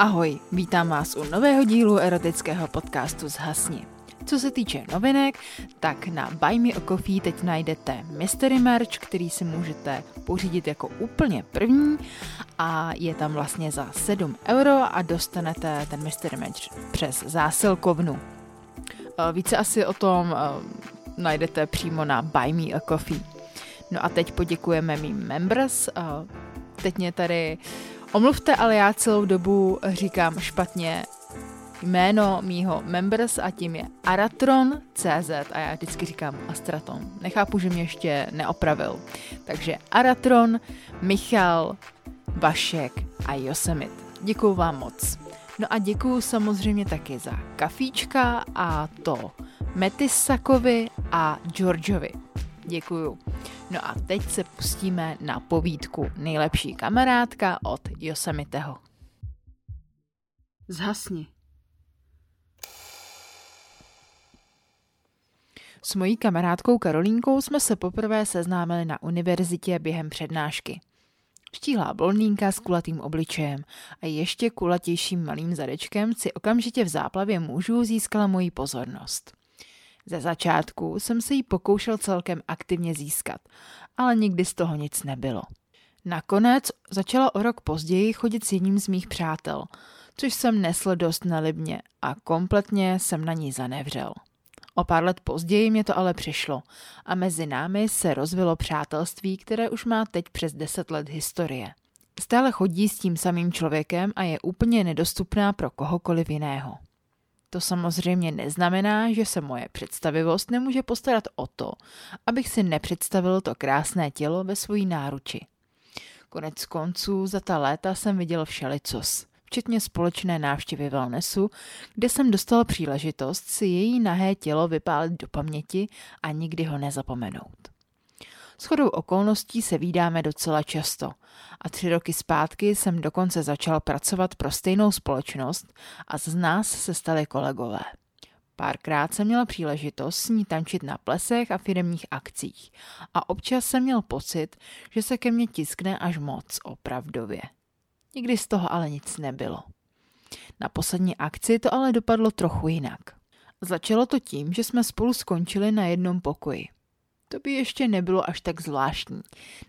Ahoj, vítám vás u nového dílu erotického podcastu Zhasni. Co se týče novinek, tak na Buy Me a Coffee teď najdete Mystery Merch, který si můžete pořídit jako úplně první a je tam vlastně za 7 euro a dostanete ten Mystery Merch přes zásilkovnu. Eh, více asi o tom eh, najdete přímo na Buy Me a Coffee. No a teď poděkujeme mým members. Eh, teď mě tady omluvte, ale já celou dobu říkám špatně jméno mýho members a tím je Aratron.cz a já vždycky říkám Astraton. Nechápu, že mě ještě neopravil. Takže Aratron, Michal, Vašek a Josemit. Děkuju vám moc. No a děkuju samozřejmě taky za kafíčka a to Metisakovi a Georgeovi. Děkuju. No a teď se pustíme na povídku Nejlepší kamarádka od Yosemiteho. Zhasni. S mojí kamarádkou Karolínkou jsme se poprvé seznámili na univerzitě během přednášky. Štíhlá blondýnka s kulatým obličejem a ještě kulatějším malým zadečkem si okamžitě v záplavě mužů získala moji pozornost. Ze začátku jsem se jí pokoušel celkem aktivně získat, ale nikdy z toho nic nebylo. Nakonec začala o rok později chodit s jedním z mých přátel, což jsem nesl dost nelibně a kompletně jsem na ní zanevřel. O pár let později mě to ale přišlo a mezi námi se rozvilo přátelství, které už má teď přes deset let historie. Stále chodí s tím samým člověkem a je úplně nedostupná pro kohokoliv jiného. To samozřejmě neznamená, že se moje představivost nemůže postarat o to, abych si nepředstavil to krásné tělo ve svojí náruči. Konec konců za ta léta jsem viděl všelicos včetně společné návštěvy wellnessu, kde jsem dostal příležitost si její nahé tělo vypálit do paměti a nikdy ho nezapomenout. S chodou okolností se vídáme docela často a tři roky zpátky jsem dokonce začal pracovat pro stejnou společnost a z nás se stali kolegové. Párkrát jsem měl příležitost s ní tančit na plesech a firmních akcích a občas jsem měl pocit, že se ke mně tiskne až moc opravdově. Nikdy z toho ale nic nebylo. Na poslední akci to ale dopadlo trochu jinak. Začalo to tím, že jsme spolu skončili na jednom pokoji. To by ještě nebylo až tak zvláštní.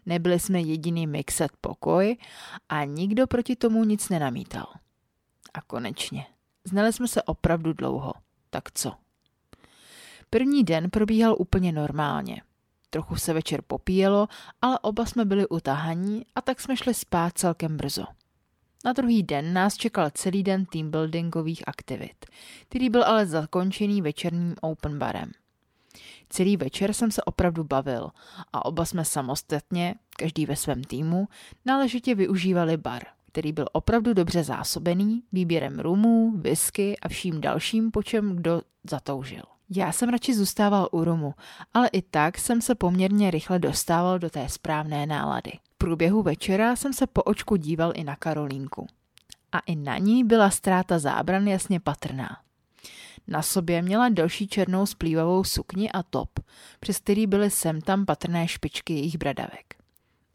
Nebyli jsme jediný mixet pokoj a nikdo proti tomu nic nenamítal. A konečně. Znali jsme se opravdu dlouho. Tak co? První den probíhal úplně normálně. Trochu se večer popíjelo, ale oba jsme byli utahaní a tak jsme šli spát celkem brzo. Na druhý den nás čekal celý den teambuildingových aktivit, který byl ale zakončený večerním open barem. Celý večer jsem se opravdu bavil a oba jsme samostatně, každý ve svém týmu, náležitě využívali bar, který byl opravdu dobře zásobený výběrem rumů, whisky a vším dalším, po čem kdo zatoužil. Já jsem radši zůstával u rumu, ale i tak jsem se poměrně rychle dostával do té správné nálady průběhu večera jsem se po očku díval i na Karolínku. A i na ní byla ztráta zábran jasně patrná. Na sobě měla další černou splývavou sukni a top, přes který byly sem tam patrné špičky jejich bradavek.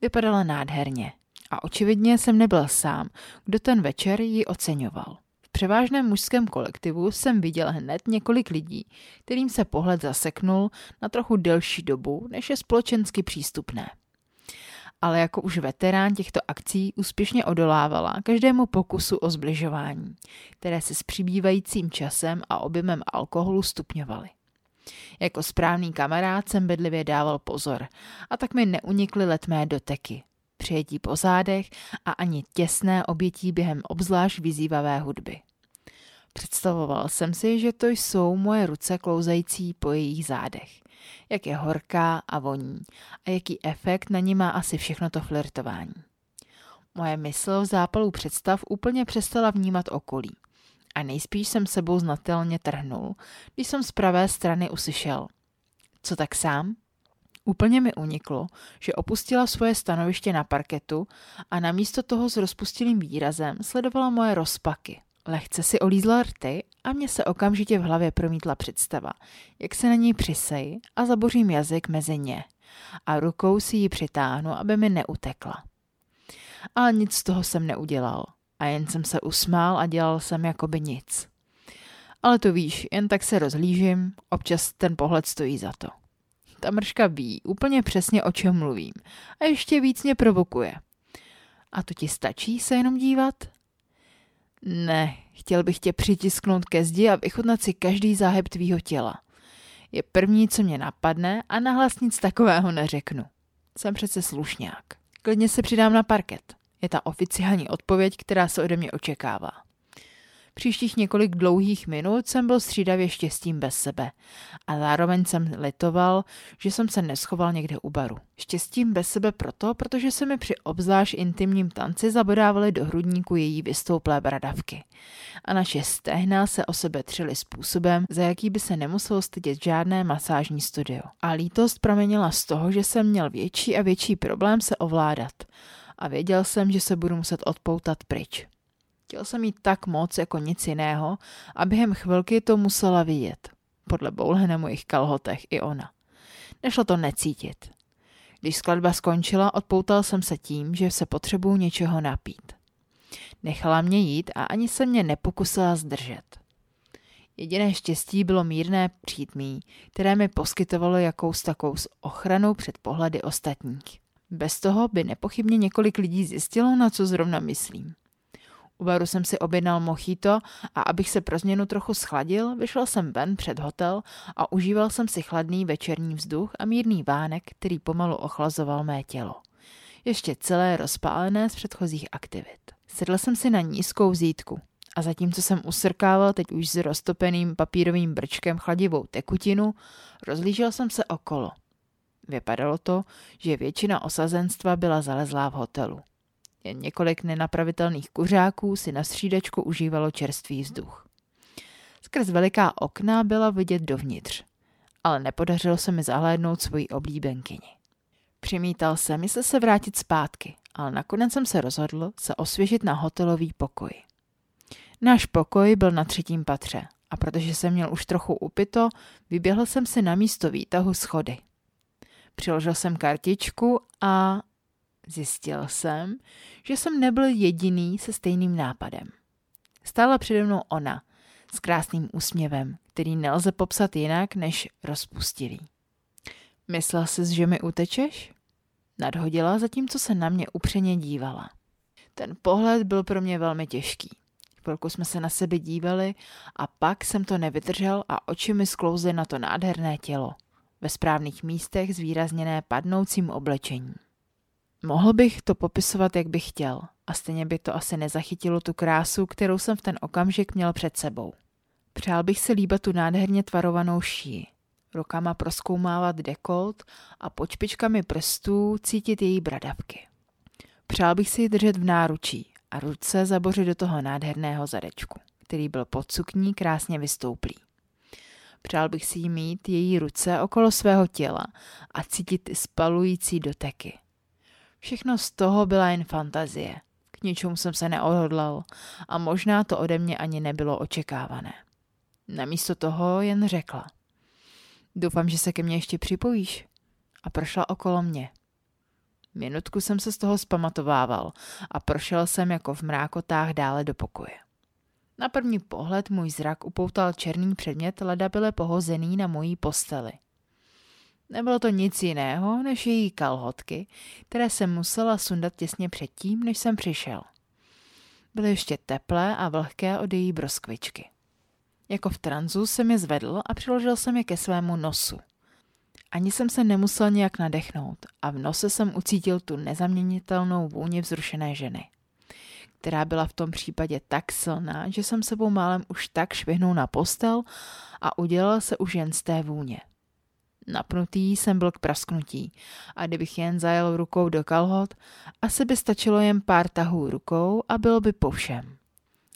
Vypadala nádherně a očividně jsem nebyl sám, kdo ten večer ji oceňoval. V převážném mužském kolektivu jsem viděl hned několik lidí, kterým se pohled zaseknul na trochu delší dobu, než je společensky přístupné ale jako už veterán těchto akcí úspěšně odolávala každému pokusu o zbližování, které se s přibývajícím časem a objemem alkoholu stupňovaly. Jako správný kamarád jsem bedlivě dával pozor a tak mi neunikly letmé doteky, přijetí po zádech a ani těsné obětí během obzvlášť vyzývavé hudby. Představoval jsem si, že to jsou moje ruce klouzající po jejich zádech jak je horká a voní a jaký efekt na ní má asi všechno to flirtování. Moje mysl v zápalu představ úplně přestala vnímat okolí a nejspíš jsem sebou znatelně trhnul, když jsem z pravé strany uslyšel. Co tak sám? Úplně mi uniklo, že opustila svoje stanoviště na parketu a namísto toho s rozpustilým výrazem sledovala moje rozpaky. Lehce si olízla rty a mně se okamžitě v hlavě promítla představa, jak se na ní přisej a zabořím jazyk mezi ně a rukou si ji přitáhnu, aby mi neutekla. Ale nic z toho jsem neudělal. a jen jsem se usmál a dělal jsem jako by nic. Ale to víš, jen tak se rozhlížím, občas ten pohled stojí za to. Ta mrška ví úplně přesně, o čem mluvím a ještě víc mě provokuje. A to ti stačí se jenom dívat? Ne, chtěl bych tě přitisknout ke zdi a vychutnat si každý záhyb tvýho těla. Je první, co mě napadne a nahlas nic takového neřeknu. Jsem přece slušňák. Klidně se přidám na parket. Je ta oficiální odpověď, která se ode mě očekává. Příštích několik dlouhých minut jsem byl střídavě štěstím bez sebe a zároveň jsem litoval, že jsem se neschoval někde u baru. Štěstím bez sebe proto, protože se mi při obzvlášť intimním tanci zabodávaly do hrudníku její vystouplé bradavky. A naše stehna se o sebe třely způsobem, za jaký by se nemuselo stydět žádné masážní studio. A lítost proměnila z toho, že jsem měl větší a větší problém se ovládat. A věděl jsem, že se budu muset odpoutat pryč. Chtěl jsem jí tak moc jako nic jiného a během chvilky to musela vidět. Podle bouhle na mojich kalhotech i ona. Nešlo to necítit. Když skladba skončila, odpoutal jsem se tím, že se potřebuju něčeho napít. Nechala mě jít a ani se mě nepokusila zdržet. Jediné štěstí bylo mírné přítmí, které mi poskytovalo jakous takovou ochranu před pohledy ostatních. Bez toho by nepochybně několik lidí zjistilo, na co zrovna myslím. U baru jsem si objednal mochito a abych se pro změnu trochu schladil, vyšel jsem ven před hotel a užíval jsem si chladný večerní vzduch a mírný vánek, který pomalu ochlazoval mé tělo. Ještě celé rozpálené z předchozích aktivit. Sedl jsem si na nízkou zítku a zatímco jsem usrkával teď už s roztopeným papírovým brčkem chladivou tekutinu, rozlížel jsem se okolo. Vypadalo to, že většina osazenstva byla zalezlá v hotelu. Jen několik nenapravitelných kuřáků si na střídačku užívalo čerstvý vzduch. Skrz veliká okna byla vidět dovnitř, ale nepodařilo se mi zahlédnout svoji oblíbenkyni. Přimítal jsem, jestli se vrátit zpátky, ale nakonec jsem se rozhodl se osvěžit na hotelový pokoj. Náš pokoj byl na třetím patře a protože jsem měl už trochu upito, vyběhl jsem si na místo výtahu schody. Přiložil jsem kartičku a Zjistil jsem, že jsem nebyl jediný se stejným nápadem. Stála přede mnou ona, s krásným úsměvem, který nelze popsat jinak než rozpustivý. Myslel jsi, že mi utečeš? Nadhodila, zatímco se na mě upřeně dívala. Ten pohled byl pro mě velmi těžký. Chvilku jsme se na sebe dívali a pak jsem to nevydržel a oči mi sklouzly na to nádherné tělo, ve správných místech zvýrazněné padnoucím oblečením. Mohl bych to popisovat, jak bych chtěl, a stejně by to asi nezachytilo tu krásu, kterou jsem v ten okamžik měl před sebou. Přál bych si líbat tu nádherně tvarovanou šíji, rukama proskoumávat dekolt a pod špičkami prstů cítit její bradavky. Přál bych si ji držet v náručí a ruce zabořit do toho nádherného zadečku, který byl pod sukní krásně vystouplý. Přál bych si jí mít její ruce okolo svého těla a cítit spalující doteky, Všechno z toho byla jen fantazie. K ničemu jsem se neodhodlal a možná to ode mě ani nebylo očekávané. Namísto toho jen řekla. Doufám, že se ke mně ještě připojíš. A prošla okolo mě. Minutku jsem se z toho zpamatovával a prošel jsem jako v mrákotách dále do pokoje. Na první pohled můj zrak upoutal černý předmět ledabile pohozený na mojí posteli – Nebylo to nic jiného než její kalhotky, které jsem musela sundat těsně předtím, než jsem přišel. Byly ještě teplé a vlhké od její broskvičky. Jako v tranzu jsem je zvedl a přiložil jsem je ke svému nosu. Ani jsem se nemusel nějak nadechnout a v nose jsem ucítil tu nezaměnitelnou vůni vzrušené ženy, která byla v tom případě tak silná, že jsem sebou málem už tak švihnul na postel a udělal se už jen z té vůně. Napnutý jsem byl k prasknutí a kdybych jen zajel rukou do kalhot, asi by stačilo jen pár tahů rukou a bylo by po všem.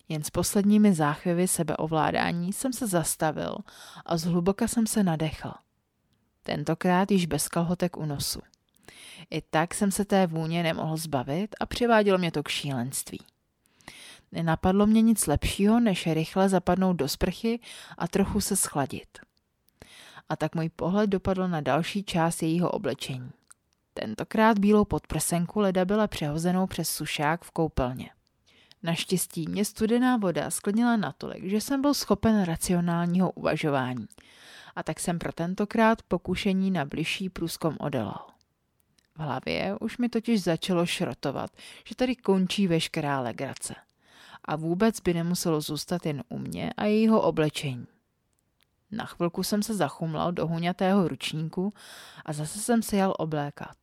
Jen s posledními záchvěvy sebeovládání jsem se zastavil a zhluboka jsem se nadechl. Tentokrát již bez kalhotek u nosu. I tak jsem se té vůně nemohl zbavit a přivádělo mě to k šílenství. Nenapadlo mě nic lepšího, než rychle zapadnout do sprchy a trochu se schladit a tak můj pohled dopadl na další část jejího oblečení. Tentokrát bílou podprsenku leda byla přehozenou přes sušák v koupelně. Naštěstí mě studená voda sklidnila natolik, že jsem byl schopen racionálního uvažování. A tak jsem pro tentokrát pokušení na bližší průzkom odolal. V hlavě už mi totiž začalo šrotovat, že tady končí veškerá legrace. A vůbec by nemuselo zůstat jen u mě a jejího oblečení. Na chvilku jsem se zachumlal do huňatého ručníku a zase jsem se jel oblékat.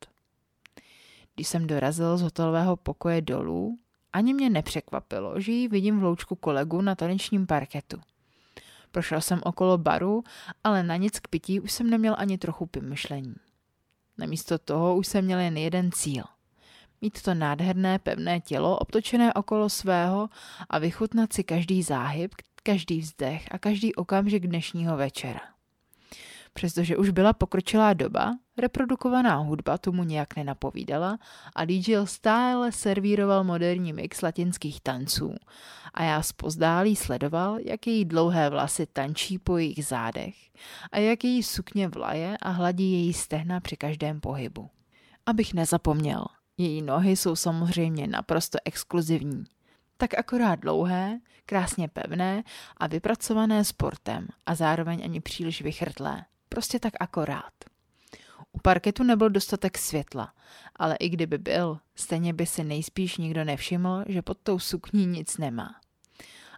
Když jsem dorazil z hotelového pokoje dolů, ani mě nepřekvapilo, že ji vidím v loučku kolegu na tanečním parketu. Prošel jsem okolo baru, ale na nic k pití už jsem neměl ani trochu myšlení. Namísto toho už jsem měl jen jeden cíl. Mít to nádherné pevné tělo obtočené okolo svého a vychutnat si každý záhyb, každý vzdech a každý okamžik dnešního večera. Přestože už byla pokročilá doba, reprodukovaná hudba tomu nějak nenapovídala a DJ stále servíroval moderní mix latinských tanců a já spozdálí sledoval, jak její dlouhé vlasy tančí po jejich zádech a jak její sukně vlaje a hladí její stehna při každém pohybu. Abych nezapomněl, její nohy jsou samozřejmě naprosto exkluzivní. Tak akorát dlouhé, krásně pevné a vypracované sportem a zároveň ani příliš vychrtlé. Prostě tak akorát. U parketu nebyl dostatek světla, ale i kdyby byl, stejně by si nejspíš nikdo nevšiml, že pod tou sukní nic nemá.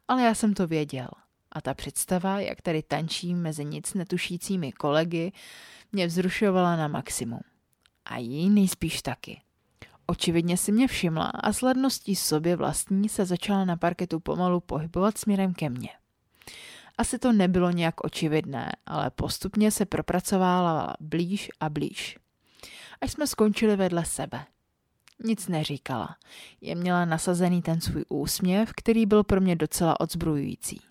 Ale já jsem to věděl a ta představa, jak tady tančím mezi nic netušícími kolegy, mě vzrušovala na maximum. A jí nejspíš taky. Očividně si mě všimla a s ledností sobě vlastní se začala na parketu pomalu pohybovat směrem ke mně. Asi to nebylo nějak očividné, ale postupně se propracovala blíž a blíž. Až jsme skončili vedle sebe. Nic neříkala. Je měla nasazený ten svůj úsměv, který byl pro mě docela odzbrujující.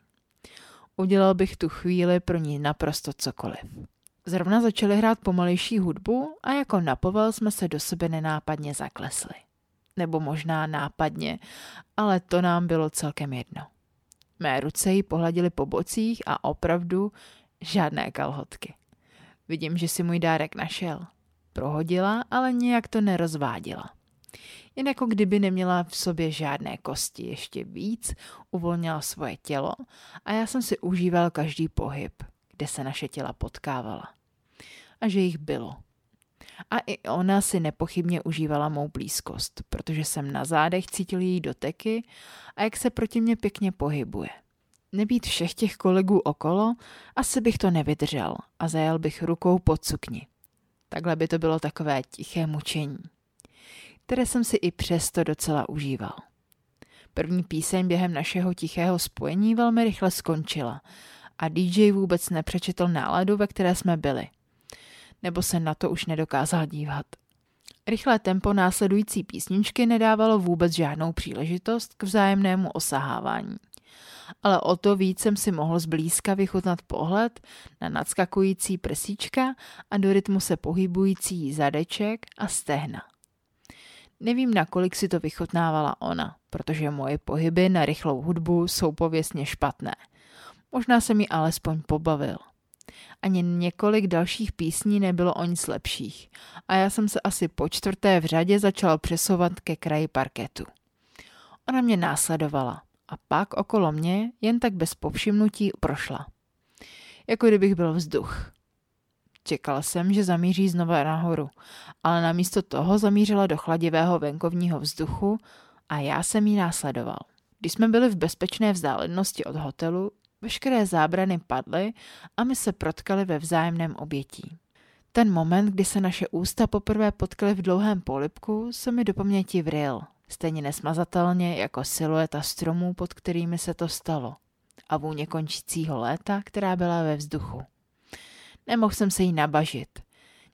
Udělal bych tu chvíli pro ní naprosto cokoliv. Zrovna začali hrát pomalejší hudbu a jako napovel jsme se do sebe nenápadně zaklesli. Nebo možná nápadně, ale to nám bylo celkem jedno. Mé ruce jí pohladily po bocích a opravdu žádné kalhotky. Vidím, že si můj dárek našel. Prohodila, ale nějak to nerozváděla. Jen jako kdyby neměla v sobě žádné kosti, ještě víc uvolnila svoje tělo a já jsem si užíval každý pohyb, kde se naše těla potkávala. A že jich bylo. A i ona si nepochybně užívala mou blízkost, protože jsem na zádech cítil její doteky a jak se proti mě pěkně pohybuje. Nebýt všech těch kolegů okolo, asi bych to nevydržel a zajel bych rukou pod sukni. Takhle by to bylo takové tiché mučení, které jsem si i přesto docela užíval. První píseň během našeho tichého spojení velmi rychle skončila a DJ vůbec nepřečetl náladu, ve které jsme byli – nebo se na to už nedokázal dívat. Rychlé tempo následující písničky nedávalo vůbec žádnou příležitost k vzájemnému osahávání. Ale o to víc jsem si mohl zblízka vychutnat pohled na nadskakující prsíčka a do rytmu se pohybující zadeček a stehna. Nevím, nakolik si to vychutnávala ona, protože moje pohyby na rychlou hudbu jsou pověstně špatné. Možná se mi alespoň pobavil. Ani několik dalších písní nebylo o nic lepších a já jsem se asi po čtvrté v řadě začal přesouvat ke kraji parketu. Ona mě následovala a pak okolo mě jen tak bez povšimnutí prošla. Jako kdybych byl vzduch. Čekal jsem, že zamíří znova nahoru, ale namísto toho zamířila do chladivého venkovního vzduchu a já jsem jí následoval. Když jsme byli v bezpečné vzdálenosti od hotelu, Veškeré zábrany padly a my se protkali ve vzájemném obětí. Ten moment, kdy se naše ústa poprvé potkaly v dlouhém polipku, se mi do paměti vryl, stejně nesmazatelně jako silueta stromů, pod kterými se to stalo, a vůně končícího léta, která byla ve vzduchu. Nemohl jsem se jí nabažit.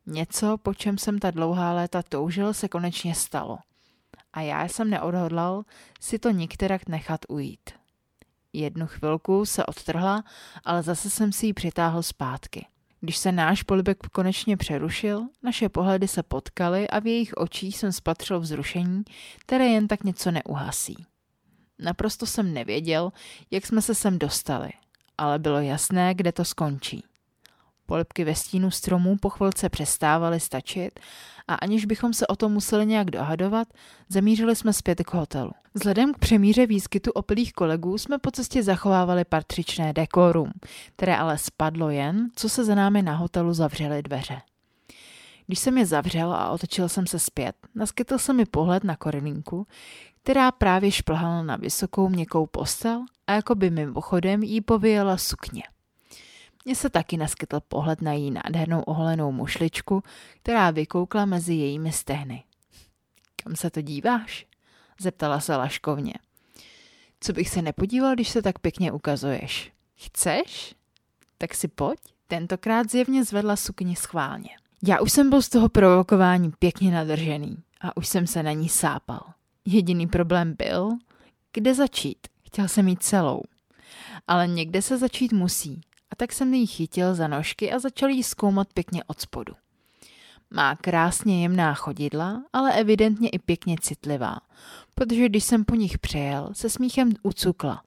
Něco, po čem jsem ta dlouhá léta toužil, se konečně stalo. A já jsem neodhodlal si to nikterak nechat ujít. Jednu chvilku se odtrhla, ale zase jsem si ji přitáhl zpátky. Když se náš polibek konečně přerušil, naše pohledy se potkaly a v jejich očích jsem spatřil vzrušení, které jen tak něco neuhasí. Naprosto jsem nevěděl, jak jsme se sem dostali, ale bylo jasné, kde to skončí. Polipky ve stínu stromů po chvilce přestávaly stačit a aniž bychom se o tom museli nějak dohadovat, zamířili jsme zpět k hotelu. Vzhledem k přemíře výskytu opilých kolegů jsme po cestě zachovávali patřičné dekorum, které ale spadlo jen, co se za námi na hotelu zavřely dveře. Když jsem je zavřel a otočil jsem se zpět, naskytl se mi pohled na Korilínku, která právě šplhala na vysokou měkkou postel a jako by mimochodem jí povyjela sukně. Mně se taky naskytl pohled na její nádhernou oholenou mušličku, která vykoukla mezi jejími stehny. Kam se to díváš? Zeptala se laškovně. Co bych se nepodíval, když se tak pěkně ukazuješ? Chceš? Tak si pojď. Tentokrát zjevně zvedla sukni schválně. Já už jsem byl z toho provokování pěkně nadržený a už jsem se na ní sápal. Jediný problém byl, kde začít. Chtěl jsem mít celou. Ale někde se začít musí a tak jsem ji chytil za nožky a začal jí zkoumat pěkně od spodu. Má krásně jemná chodidla, ale evidentně i pěkně citlivá, protože když jsem po nich přejel, se smíchem ucukla.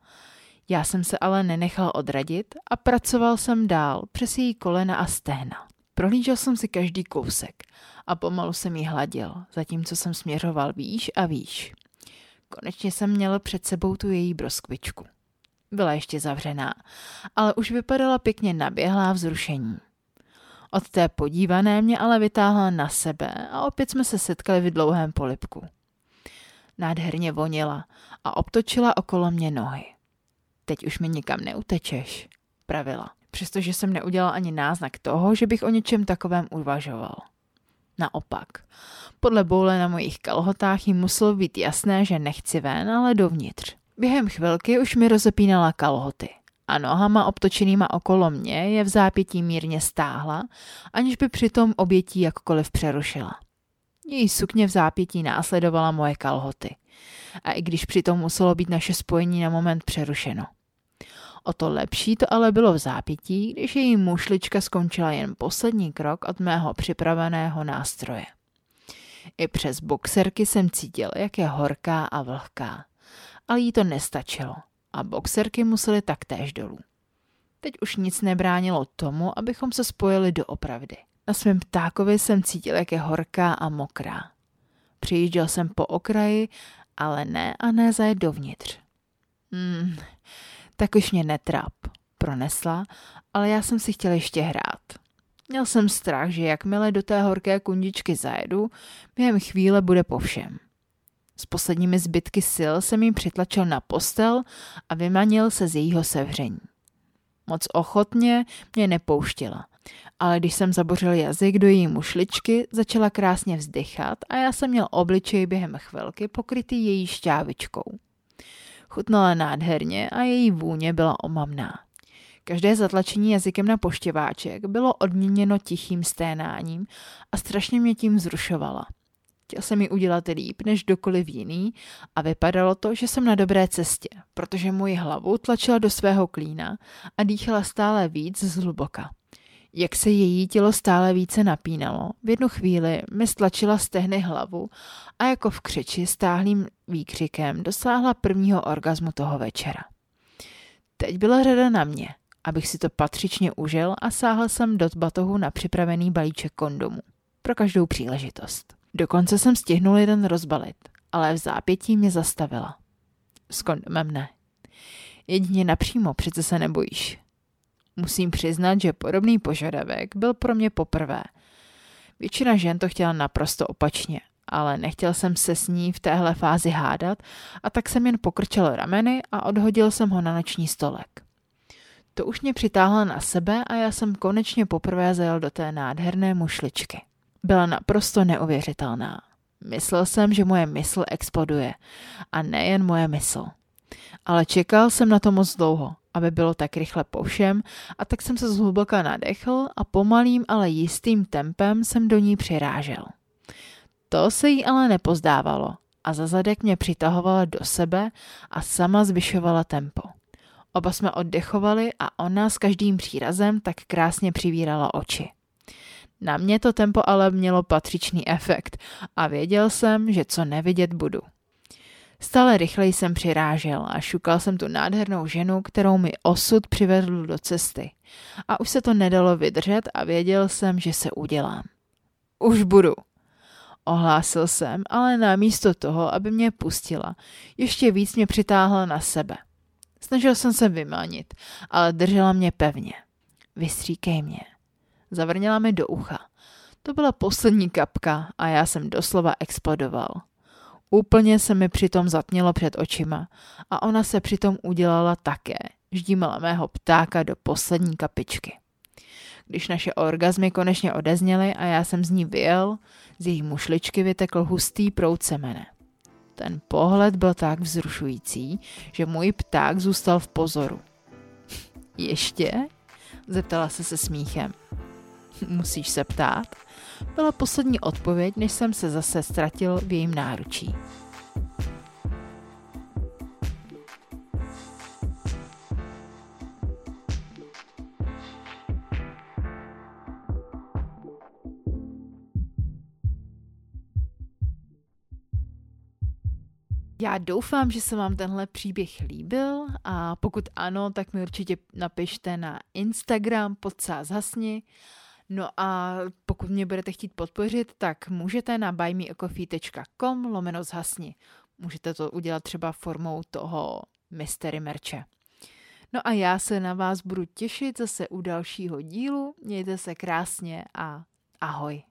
Já jsem se ale nenechal odradit a pracoval jsem dál přes její kolena a stehna. Prohlížel jsem si každý kousek a pomalu jsem ji hladil, zatímco jsem směřoval výš a výš. Konečně jsem měl před sebou tu její broskvičku. Byla ještě zavřená, ale už vypadala pěkně naběhlá vzrušení. Od té podívané mě ale vytáhla na sebe a opět jsme se setkali v dlouhém polipku. Nádherně voněla a obtočila okolo mě nohy. Teď už mi nikam neutečeš, pravila, přestože jsem neudělal ani náznak toho, že bych o něčem takovém uvažoval. Naopak, podle boule na mojich kalhotách jí muselo být jasné, že nechci ven, ale dovnitř. Během chvilky už mi rozepínala kalhoty a nohama obtočenýma okolo mě je v zápětí mírně stáhla, aniž by přitom obětí jakkoliv přerušila. Její sukně v zápětí následovala moje kalhoty. A i když přitom muselo být naše spojení na moment přerušeno. O to lepší to ale bylo v zápětí, když její mušlička skončila jen poslední krok od mého připraveného nástroje. I přes boxerky jsem cítil, jak je horká a vlhká ale jí to nestačilo a boxerky musely taktéž dolů. Teď už nic nebránilo tomu, abychom se spojili do opravdy. Na svém ptákovi jsem cítil, jak je horká a mokrá. Přijížděl jsem po okraji, ale ne a ne zajet dovnitř. Hmm, tak už mě netrap, pronesla, ale já jsem si chtěl ještě hrát. Měl jsem strach, že jakmile do té horké kundičky zajedu, během chvíle bude po všem. S posledními zbytky sil jsem jí přitlačil na postel a vymanil se z jejího sevření. Moc ochotně mě nepouštila, ale když jsem zabořil jazyk do její mušličky, začala krásně vzdychat a já jsem měl obličej během chvilky pokrytý její šťávičkou. Chutnala nádherně a její vůně byla omamná. Každé zatlačení jazykem na poštěváček bylo odměněno tichým sténáním a strašně mě tím zrušovala. Chtěl jsem mi udělat líp než dokoliv jiný a vypadalo to, že jsem na dobré cestě, protože moji hlavu tlačila do svého klína a dýchala stále víc zhluboka. Jak se její tělo stále více napínalo, v jednu chvíli mi stlačila stehny hlavu a jako v křiči stáhlým výkřikem dosáhla prvního orgazmu toho večera. Teď byla řada na mě, abych si to patřičně užil a sáhl jsem do batohu na připravený balíček kondomu. Pro každou příležitost. Dokonce jsem stihnul jeden rozbalit, ale v zápětí mě zastavila. S kondomem ne. Jedině napřímo, přece se nebojíš. Musím přiznat, že podobný požadavek byl pro mě poprvé. Většina žen to chtěla naprosto opačně, ale nechtěl jsem se s ní v téhle fázi hádat a tak jsem jen pokrčil rameny a odhodil jsem ho na noční stolek. To už mě přitáhlo na sebe a já jsem konečně poprvé zajel do té nádherné mušličky byla naprosto neuvěřitelná. Myslel jsem, že moje mysl exploduje. A nejen moje mysl. Ale čekal jsem na to moc dlouho, aby bylo tak rychle po všem, a tak jsem se zhluboka nadechl a pomalým, ale jistým tempem jsem do ní přirážel. To se jí ale nepozdávalo a za zadek mě přitahovala do sebe a sama zvyšovala tempo. Oba jsme oddechovali a ona s každým přírazem tak krásně přivírala oči. Na mě to tempo ale mělo patřičný efekt a věděl jsem, že co nevidět budu. Stále rychleji jsem přirážel a šukal jsem tu nádhernou ženu, kterou mi osud přivedl do cesty. A už se to nedalo vydržet a věděl jsem, že se udělám. Už budu. Ohlásil jsem, ale namísto toho, aby mě pustila, ještě víc mě přitáhla na sebe. Snažil jsem se vymanit, ale držela mě pevně. Vystříkej mě. Zavrněla mi do ucha. To byla poslední kapka a já jsem doslova explodoval. Úplně se mi přitom zatmělo před očima a ona se přitom udělala také. Ždímala mého ptáka do poslední kapičky. Když naše orgazmy konečně odezněly a já jsem z ní vyjel, z její mušličky vytekl hustý proud semene. Ten pohled byl tak vzrušující, že můj pták zůstal v pozoru. Ještě? Zeptala se se smíchem. Musíš se ptát? Byla poslední odpověď, než jsem se zase ztratil v jejím náručí. Já doufám, že se vám tenhle příběh líbil a pokud ano, tak mi určitě napište na Instagram podsás hasni. No a pokud mě budete chtít podpořit, tak můžete na buymeacoffee.com lomeno zhasni. Můžete to udělat třeba formou toho mystery merče. No a já se na vás budu těšit zase u dalšího dílu. Mějte se krásně a ahoj.